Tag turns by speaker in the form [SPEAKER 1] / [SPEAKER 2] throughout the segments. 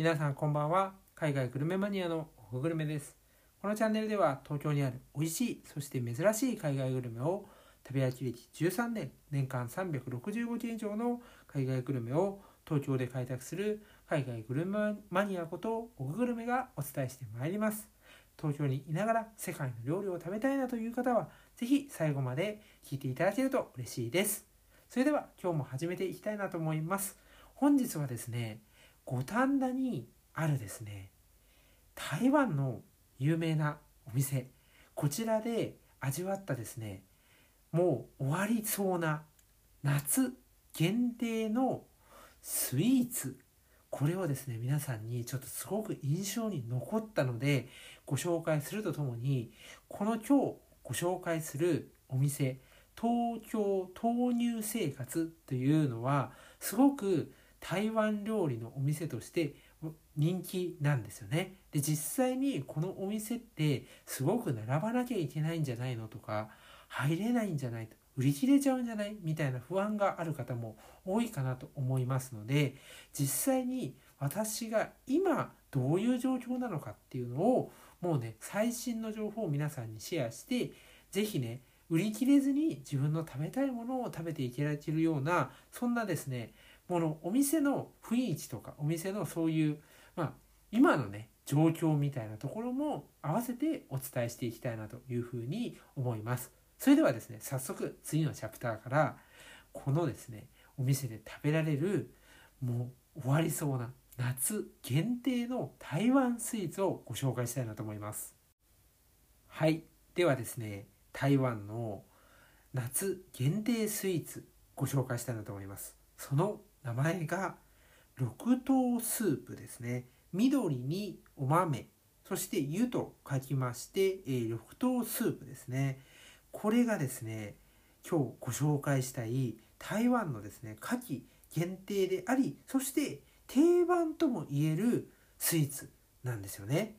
[SPEAKER 1] 皆さんこんばんは。海外グルメマニアのオフグルメです。このチャンネルでは東京にある美味しいそして珍しい海外グルメを食べ歩き歴13年年間365件以上の海外グルメを東京で開拓する海外グルメマニアことオフグルメがお伝えしてまいります。東京にいながら世界の料理を食べたいなという方は是非最後まで聞いていただけると嬉しいです。それでは今日も始めていきたいなと思います。本日はですね五反田にあるですね台湾の有名なお店。こちらで味わったですねもう終わりそうな夏限定のスイーツ。これをですね皆さんにちょっとすごく印象に残ったのでご紹介するとともにこの今日ご紹介するお店東京豆乳生活というのはすごく台湾料理のお店として人気なんですよね。で実際にこのお店ってすごく並ばなきゃいけないんじゃないのとか入れないんじゃないと売り切れちゃうんじゃないみたいな不安がある方も多いかなと思いますので実際に私が今どういう状況なのかっていうのをもうね最新の情報を皆さんにシェアして是非ね売り切れずに自分の食べたいものを食べていけられるようなそんなですねものお店の雰囲気とかお店のそういう、まあ、今のね状況みたいなところも合わせてお伝えしていきたいなというふうに思います。それではですね早速次のチャプターからこのですねお店で食べられるもう終わりそうな夏限定の台湾スイーツをご紹介したいなと思います。はいではですね台湾の夏限定スイーツご紹介したいなと思います。その名前が緑豆スープですね。緑にお豆そして湯と書きまして、え、緑豆スープですね。これがですね今日ご紹介したい台湾のですね夏季限定でありそして定番とも言えるスイーツなんですよね。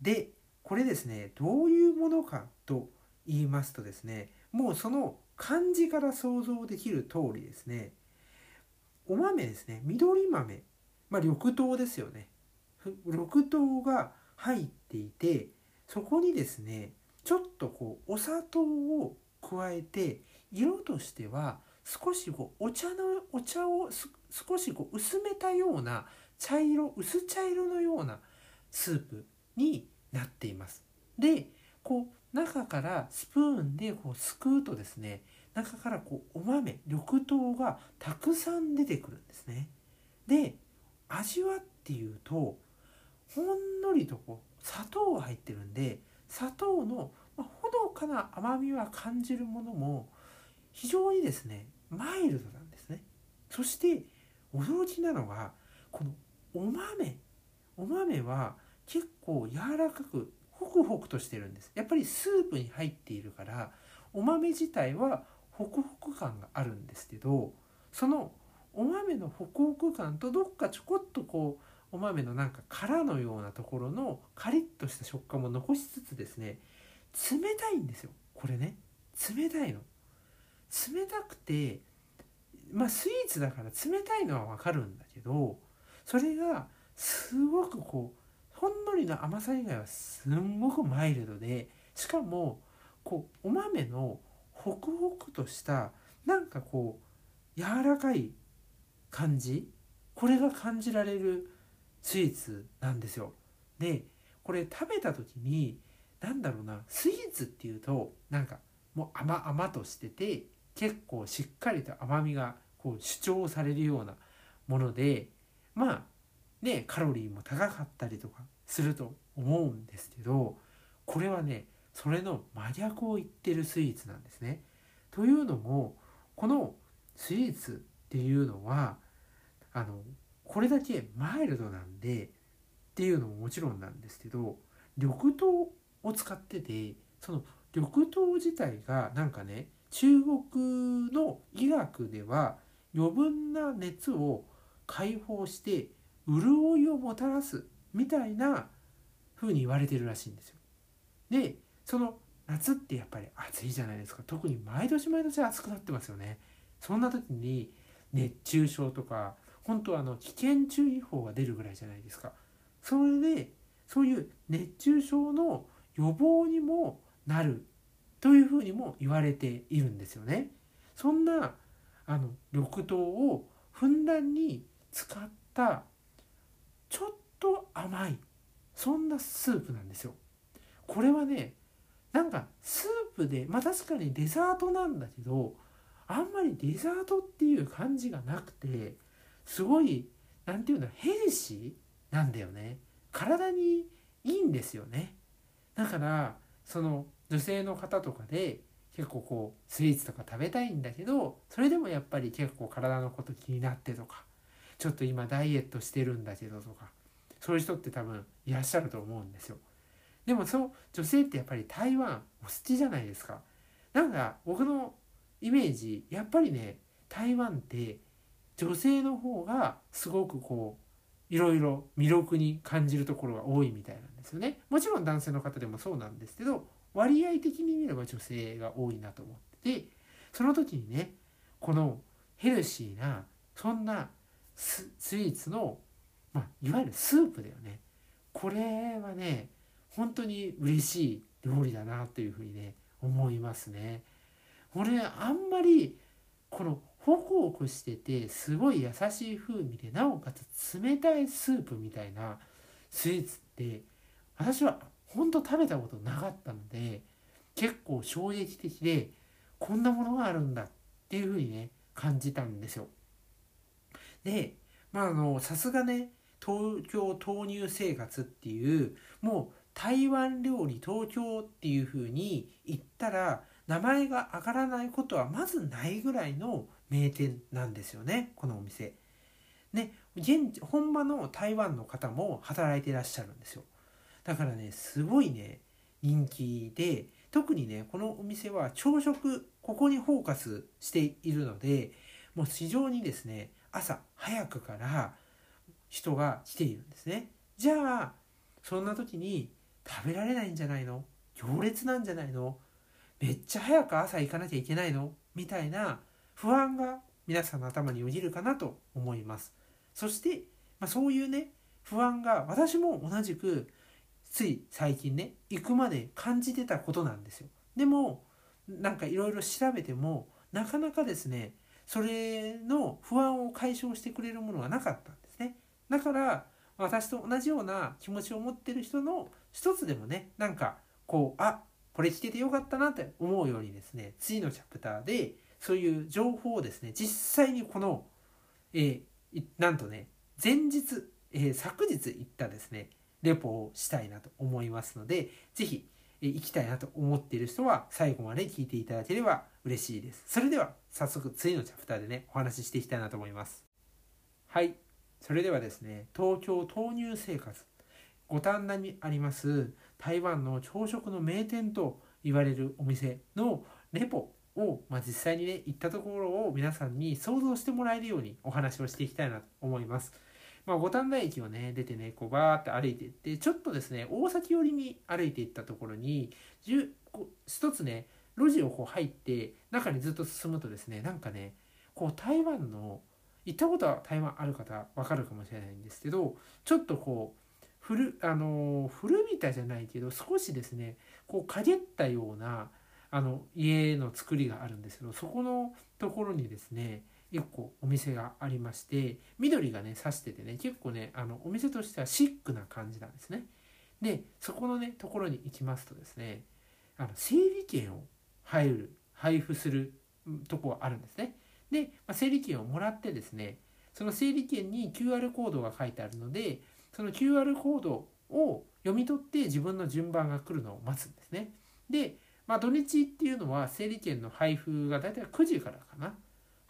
[SPEAKER 1] でこれですねどういうものかと言いますとですねもうその漢字から想像できる通りですねお豆ですね。緑豆、まあ、緑豆ですよね。緑豆が入っていてそこにですねちょっとこうお砂糖を加えて色としては少しこうお茶のお茶を少しこう薄めたような茶色薄茶色のようなスープになっています。でこう中からスプーンでこうすくうとですね中からこうお豆緑豆がたくさん出てくるんですね。で味はっていうとほんのりとこう砂糖が入ってるんで砂糖のほのかな甘みは感じるものも非常にですねマイルドなんですね。そして驚きなのがこのお豆お豆は結構柔らかくホクホクとしてるんですやっぱりスープに入っているからお豆自体はホクホク感があるんですけどそのお豆のホクホク感とどっかちょこっとこうお豆のなんか殻のようなところのカリッとした食感も残しつつですね冷たいんですよ。これね。冷たいの。冷たくてまあスイーツだから冷たいのはわかるんだけどそれがすごくこうほんのりの甘さ以外はすんごくマイルドでしかもこうお豆のホクホクとしたなんかこう柔らかい感じこれが感じられるスイーツなんですよ。でこれ食べた時に何だろうなスイーツっていうとなんかもう甘々としてて結構しっかりと甘みがこう主張されるようなものでまあねカロリーも高かったりとかすると思うんですけどこれはねそれの真逆を言ってるスイーツなんですね。というのもこのスイーツっていうのはあのこれだけマイルドなんでっていうのももちろんなんですけど緑豆を使っててその緑豆自体がなんかね中国の医学では余分な熱を解放して潤いをもたらすみたいな風に言われてるらしいんですよ。でその夏ってやっぱり暑いじゃないですか。特に毎年毎年暑くなってますよね。そんな時に熱中症とか本当はあの危険注意報が出るぐらいじゃないですか。それでそういう熱中症の予防にもなるというふうにも言われているんですよね。そんなあの緑豆をふんだんに使ったちょっと甘いそんなスープなんですよ。これはねなんかスープでまあ確かにデザートなんだけどあんまりデザートっていう感じがなくてすごい何て言うのヘルシーなんだよね。体にいいんですよね。だからその女性の方とかで結構こうスイーツとか食べたいんだけどそれでもやっぱり結構体のこと気になってとかちょっと今ダイエットしてるんだけどとかそういう人って多分いらっしゃると思うんですよ。でもそう女性ってやっぱり台湾お好きじゃないですか。なんか僕のイメージやっぱりね台湾って女性の方がすごくこういろいろ魅力に感じるところが多いみたいなんですよね。もちろん男性の方でもそうなんですけど割合的に見れば女性が多いなと思っててその時にねこのヘルシーなそんなスイーツの、まあ、いわゆるスープだよね。これはね本当に嬉しい料理だなというふうにね思いますね。これあんまりこのホクホクしててすごい優しい風味でなおかつ冷たいスープみたいなスイーツって私は本当食べたことなかったので結構衝撃的でこんなものがあるんだっていうふうにね感じたんですよ。でまああのさすがね東京豆乳生活っていうもう台湾料理東京っていうふうに言ったら名前が上がらないことはまずないぐらいの名店なんですよねこのお店。ね現本場の台湾の方も働いてらっしゃるんですよ。だからねすごいね人気で特にねこのお店は朝食ここにフォーカスしているのでもう非常にですね朝早くから人が来ているんですね。じゃあそんな時に食べられないんじゃないの？行列なんじゃないの？めっちゃ早く朝行かなきゃいけないの？みたいな不安が皆さんの頭によぎるかなと思います。そして、まあ、そういうね不安が私も同じくつい最近ね行くまで感じてたことなんですよ。でもなんかいろいろ調べてもなかなかですねそれの不安を解消してくれるものがなかったんですね。だから私と同じような気持ちを持ってる人の一つでもねなんかこうあこれ聞けてよかったなって思うようにですね次のチャプターでそういう情報をですね実際にこの、えー、なんとね前日、えー、昨日行ったですねレポをしたいなと思いますので是非、えー、行きたいなと思っている人は最後まで聞いていただければ嬉しいです。それでは早速次のチャプターでねお話ししていきたいなと思います。はい。それではですね東京豆乳生活。五反田にあります台湾の朝食の名店と言われるお店のレポを、まあ、実際にね行ったところを皆さんに想像してもらえるようにお話をしていきたいなと思います。まあ、五反田駅をね出てねこうバーって歩いていってちょっとですね大崎寄りに歩いていったところに一つね路地をこう入って中にずっと進むとですねなんかねこう台湾の行ったことは台湾ある方わかるかもしれないんですけどちょっとこう古あの古びたじゃないけど少しですねこう陰ったようなあの家の作りがあるんですけどそこのところにですね1個お店がありまして緑がね刺しててね結構ねあのお店としてはシックな感じなんですね。でそこのねところに行きますとですねあの整理券を入る配布するとこがあるんですね。で、まあ、整理券をもらってですねその整理券に QR コードが書いてあるのでその QR コードを読み取って自分の順番が来るのを待つんですね。で、まあ、土日っていうのは整理券の配布がだいたい9時からかな。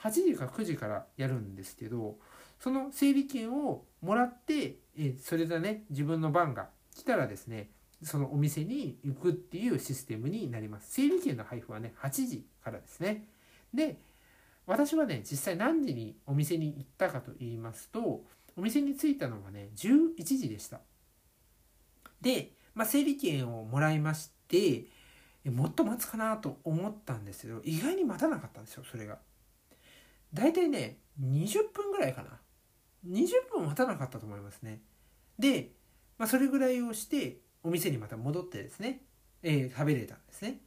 [SPEAKER 1] 8時か9時からやるんですけど、その整理券をもらって、えそれでね、自分の番が来たらですね、そのお店に行くっていうシステムになります。整理券の配布はね、8時からですね。で、私はね、実際何時にお店に行ったかと言いますと、お店に着いたのがね11時でした。で、まあ、整理券をもらいましてもっと待つかなと思ったんですけど意外に待たなかったんですよそれが。大体ね20分ぐらいかな。20分待たなかったと思いますね。で、まあ、それぐらいをしてお店にまた戻ってですね、えー、食べれたんですね。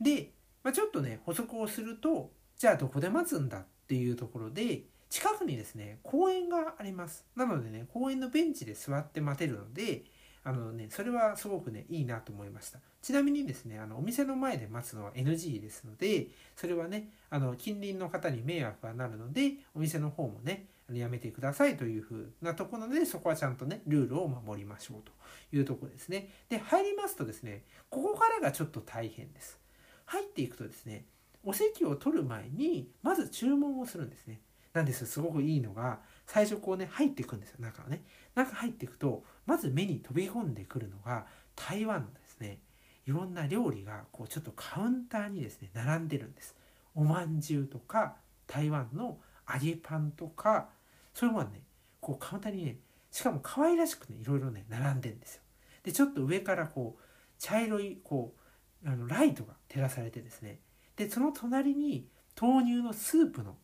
[SPEAKER 1] で、まあ、ちょっとね補足をするとじゃあどこで待つんだっていうところで近くにですね公園があります。なのでね公園のベンチで座って待てるのであのねそれはすごくねいいなと思いました。ちなみにですねあのお店の前で待つのは NG ですのでそれはねあの近隣の方に迷惑がなるのでお店の方もねやめてくださいというふうなところでそこはちゃんとねルールを守りましょうというところですね。で入りますとですねここからがちょっと大変です。入っていくとですねお席を取る前にまず注文をするんですね。なんです。すごくいいのが最初こうね入っていくんですよ。中はね。中入っていくとまず目に飛び込んでくるのが台湾のですねいろんな料理がこうちょっとカウンターにですね並んでるんです。おまんじゅうとか台湾の揚げパンとかそういうものはねこうカウンターにねしかも可愛らしくねいろいろね並んでるんですよ。でちょっと上からこう茶色いこうあのライトが照らされてですね。でその隣に豆乳のスープの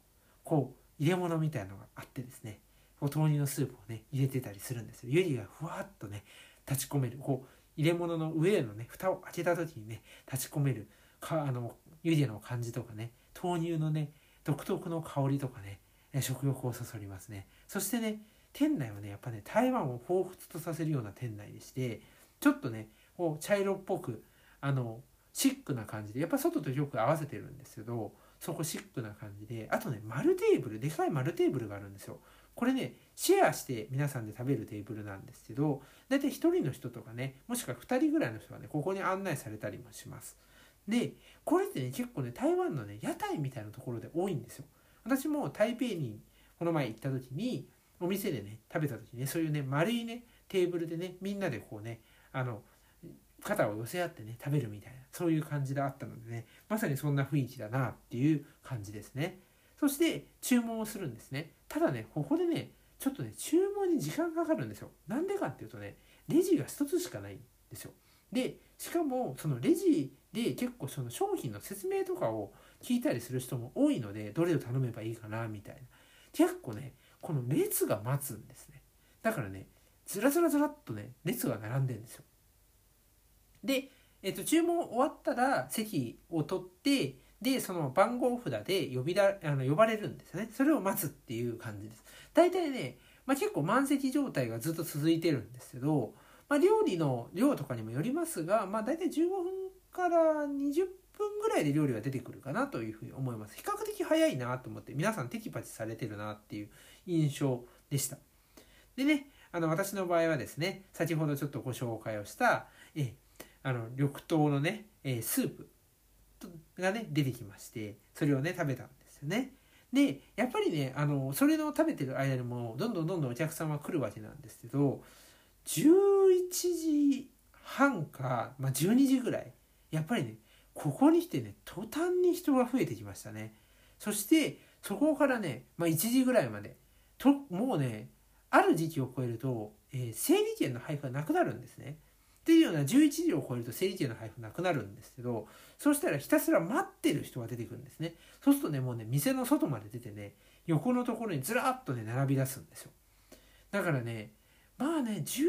[SPEAKER 1] こう入れ物みたいのがあってですねこう豆乳のスープをね入れてたりするんですよ。湯気がふわっとね立ち込めるこう入れ物の上のね蓋を開けた時にね立ち込めるかあの湯気の感じとかね豆乳のね独特の香りとかね食欲をそそりますね。そしてね店内はねやっぱね台湾を彷彿とさせるような店内でしてちょっとねこう茶色っぽくあのシックな感じでやっぱ外とよく合わせてるんですけどそこシックな感じであとね丸テーブルでかい丸テーブルがあるんですよ。これねシェアして皆さんで食べるテーブルなんですけど大体1人の人とかねもしくは2人ぐらいの人がねここに案内されたりもします。でこれってね結構ね台湾のね屋台みたいなところで多いんですよ。私も台北にこの前行った時にお店でね食べた時にねそういうね丸いねテーブルでねみんなでこうねあの肩を寄せ合ってね食べるみたいなそういう感じであったのでねまさにそんな雰囲気だなっていう感じですね。そして注文をするんですね。ただねここでねちょっとね注文に時間かかるんですよ。なんでかっていうとねレジが1つしかないんですよ。でしかもそのレジで結構その商品の説明とかを聞いたりする人も多いのでどれを頼めばいいかなみたいな。結構ねこの列が待つんですね。だからねずらずらずらっとね列が並んでるんですよ。で、えっと、注文終わったら席を取ってでその番号札で呼びだあの呼ばれるんですよね。それを待つっていう感じです。大体ね、まあ、結構満席状態がずっと続いてるんですけど、まあ、料理の量とかにもよりますが、まあ、大体15分から20分ぐらいで料理が出てくるかなというふうに思います。比較的早いなと思って皆さんテキパチされてるなっていう印象でした。でねあの私の場合はですね先ほどちょっとご紹介をしたえあの緑豆のね、えー、スープがね出てきましてそれをね食べたんですよね。でやっぱりねあのそれの食べてる間にもどんどんどんどんお客さんは来るわけなんですけど11時半か、まあ、12時ぐらいやっぱりねここに来てね途端に人が増えてきましたね。そしてそこからね、まあ、1時ぐらいまでともうねある時期を超えると、えー、整理券の配布がなくなるんですね。っていうような11時を超えると整理券の配布なくなるんですけどそしたらひたすら待ってる人が出てくるんですね。そうするとねもうね店の外まで出てね横のところにずらっとね並び出すんですよ。だからねまあね11時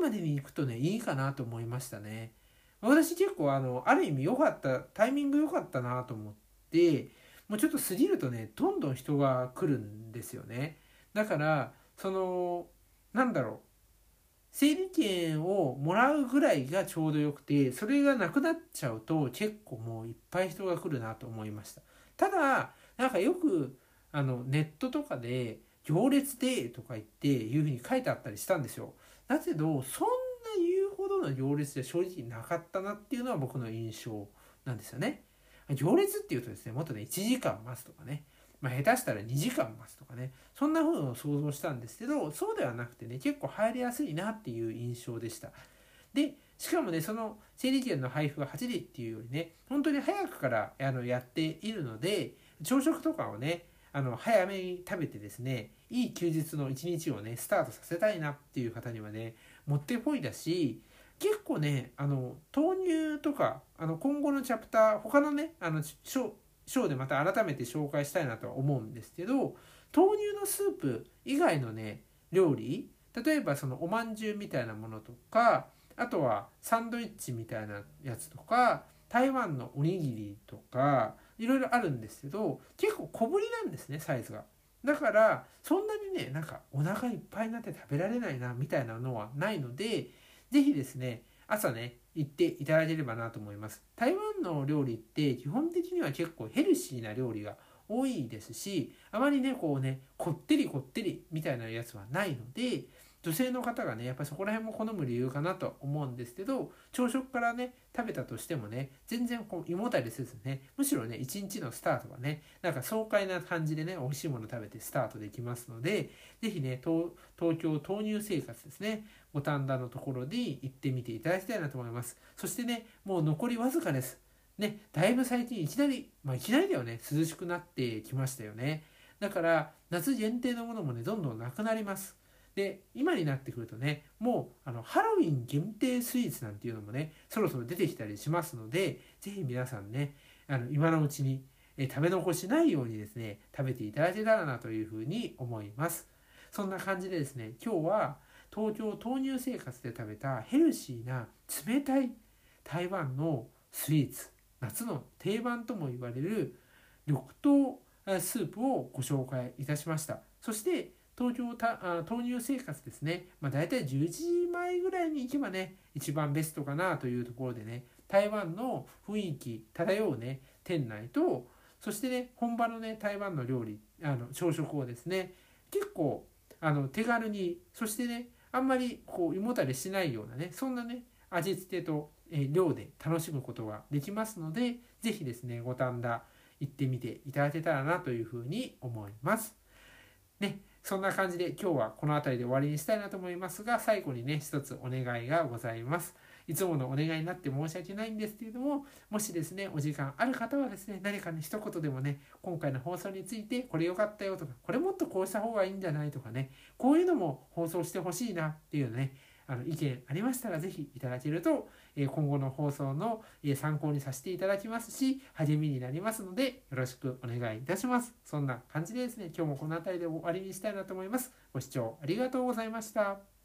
[SPEAKER 1] までに行くとねいいかなと思いましたね。私結構あのある意味良かったタイミング良かったなと思ってもうちょっと過ぎるとねどんどん人が来るんですよね。だからそのなんだろう整理券をもらうぐらいがちょうどよくてそれがなくなっちゃうと結構もういっぱい人が来るなと思いました。ただなんかよくあのネットとかで行列でとか言っていうふうに書いてあったりしたんですよ。だけどそんな言うほどの行列で正直なかったなっていうのは僕の印象なんですよね。行列っていうとですねもっとね1時間待つとかね。まあ、下手したら2時間待つとかねそんな風を想像したんですけどそうではなくてね結構入りやすいなっていう印象でした。でしかもねその整理券の配布が8時っていうよりね本当に早くからあのやっているので朝食とかをねあの早めに食べてですねいい休日の一日をねスタートさせたいなっていう方にはねもってこいだし結構ねあの豆乳とかあの今後のチャプター他のねあのショーでまた改めて紹介したいなとは思うんですけど豆乳のスープ以外のね料理例えばそのおまんじゅうみたいなものとかあとはサンドイッチみたいなやつとか台湾のおにぎりとかいろいろあるんですけど結構小ぶりなんですねサイズが。だからそんなにねなんかお腹いっぱいになって食べられないなみたいなのはないので是非ですね朝ね行っていただければなと思います。台湾の料理って基本的には結構ヘルシーな料理が多いですしあまりねこうねこってりこってりみたいなやつはないので女性の方がねやっぱりそこら辺も好む理由かなと思うんですけど朝食からね食べたとしてもね全然こう胃もたれせずねむしろね一日のスタートがねなんか爽快な感じでね美味しいもの食べてスタートできますので是非ね東京豆乳生活ですね五反田のところに行ってみていただきたいなと思います。そしてねもう残りわずかです。ねだいぶ最近いきなりまあいきなりだよね涼しくなってきましたよね。だから夏限定のものもねどんどんなくなります。で今になってくるとねもうあのハロウィン限定スイーツなんていうのもねそろそろ出てきたりしますので是非皆さんねあの今のうちにえ食べ残しないようにですね食べていただけたらなというふうに思います。そんな感じでですね今日は東京豆乳生活で食べたヘルシーな冷たい台湾のスイーツ夏の定番とも言われる緑豆スープをご紹介いたしました。そして東京たあ豆乳生活ですね、まあ、大体11時前ぐらいに行けばね一番ベストかなというところでね台湾の雰囲気漂うね店内とそしてね本場のね台湾の料理あの朝食をですね結構あの手軽にそしてねあんまりこう胃もたれしないようなねそんなね味付けと、え量で楽しむことができますので是非ですね五反田行ってみていただけたらなというふうに思います。ねそんな感じで今日はこの辺りで終わりにしたいなと思いますが最後にね一つお願いがございます。いつものお願いになって申し訳ないんですけれどももしですねお時間ある方はですね何かね一言でもね今回の放送についてこれ良かったよとかこれもっとこうした方がいいんじゃないとかねこういうのも放送してほしいなっていうねあの意見ありましたら是非いただけると今後の放送の参考にさせていただきますし励みになりますのでよろしくお願いいたします。そんな感じでですね今日もこの辺りで終わりにしたいなと思います。ご視聴ありがとうございました。